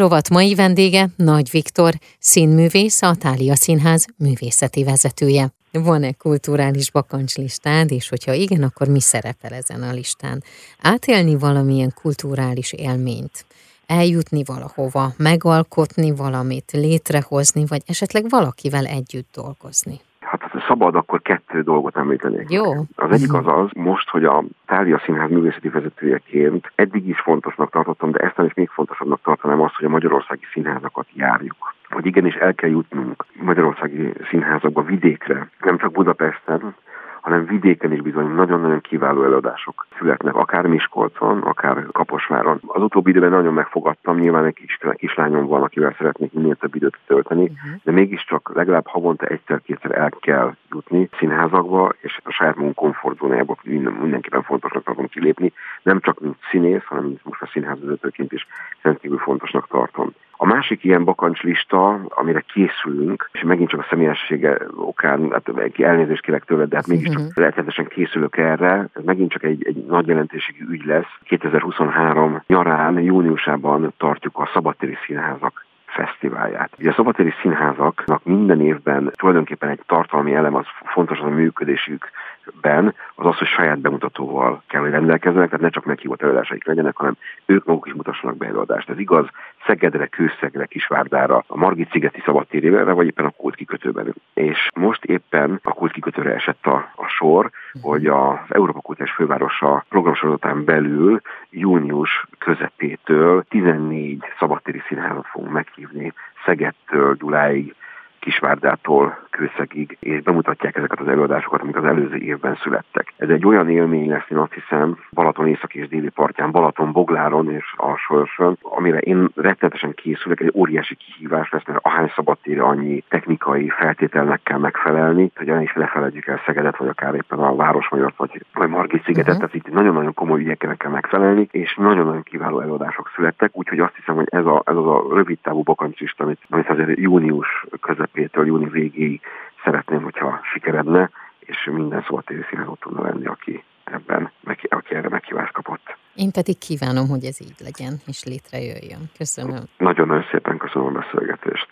Rovat mai vendége Nagy Viktor, színművész, a Tália Színház művészeti vezetője. Van-e kulturális bakancslistád, és hogyha igen, akkor mi szerepel ezen a listán? Átélni valamilyen kulturális élményt, eljutni valahova, megalkotni valamit, létrehozni, vagy esetleg valakivel együtt dolgozni? Szabad, akkor kettő dolgot említenék. Jó. Az egyik az az, most, hogy a Tália Színház művészeti vezetőjeként eddig is fontosnak tartottam, de ezt is még fontosabbnak tartanám azt, hogy a magyarországi színházakat járjuk. Hogy igenis el kell jutnunk magyarországi színházakba, vidékre, nem csak Budapesten, hanem vidéken is bizony nagyon-nagyon kiváló előadások születnek, akár Miskolcon, akár Kaposváron. Az utóbbi időben nagyon megfogadtam, nyilván egy kis, kislányom van, akivel szeretnék minél több időt tölteni, uh-huh. de mégiscsak legalább havonta egyszer-kétszer el kell jutni színházakba, és a saját munkunk komfortzónájából mindenképpen fontosnak tartom kilépni, nem csak mint színész, hanem most a színházvezetőként is rendkívül fontosnak tartom. A másik ilyen bakancslista, amire készülünk, és megint csak a személyessége okán, hát elnézést kérek tőle, de hát mégiscsak uh-huh. rettenetesen készülök erre, ez megint csak egy, egy nagy jelentőségű ügy lesz. 2023 nyarán, júniusában tartjuk a szabadtéri színházak fesztiválját. Ugye a szabadtéri színházaknak minden évben tulajdonképpen egy tartalmi elem, az fontos az a működésükben, az az, hogy saját bemutatóval kell, hogy rendelkezzenek, tehát ne csak meghívott előadásaik legyenek, hanem ők maguk is mutassanak be előadást. Ez igaz Szegedre, Kőszegre, Kisvárdára, a Margit szigeti szabadtérére, vagy éppen a Kult kikötőben. És most éppen a Kult kikötőre esett a, a sor, hogy az Európa Kultúrás Fővárosa programsorozatán belül június közepétől 14 szabadtéri színházat fogunk meghívni Szegedtől Gyuláig, Kisvárdától Kőszegig, és bemutatják ezeket az előadásokat, amik az előző évben születtek. Ez egy olyan élmény lesz, én azt hiszem, Balaton észak és déli partján, Balaton Bogláron és a Sorson, amire én rettenetesen készülök, egy óriási kihívás lesz, mert ahány szabadtére annyi technikai feltételnek kell megfelelni, hogy is lefeledjük el Szegedet, vagy akár éppen a Városmajort, vagy, vagy Margit szigetet, uh-huh. tehát itt nagyon-nagyon komoly ügyeknek kell megfelelni, és nagyon-nagyon kiváló előadások születtek, úgyhogy azt hiszem, hogy ez, a, ez az a rövid távú bakancsista, amit, amit azért június június végéig szeretném, hogyha sikeredne, és minden szabadtéri színházat tudna lenni, aki ebben, aki erre meghívást kapott. Én pedig kívánom, hogy ez így legyen, és létrejöjjön. Köszönöm. Nagyon-nagyon szépen köszönöm a beszélgetést.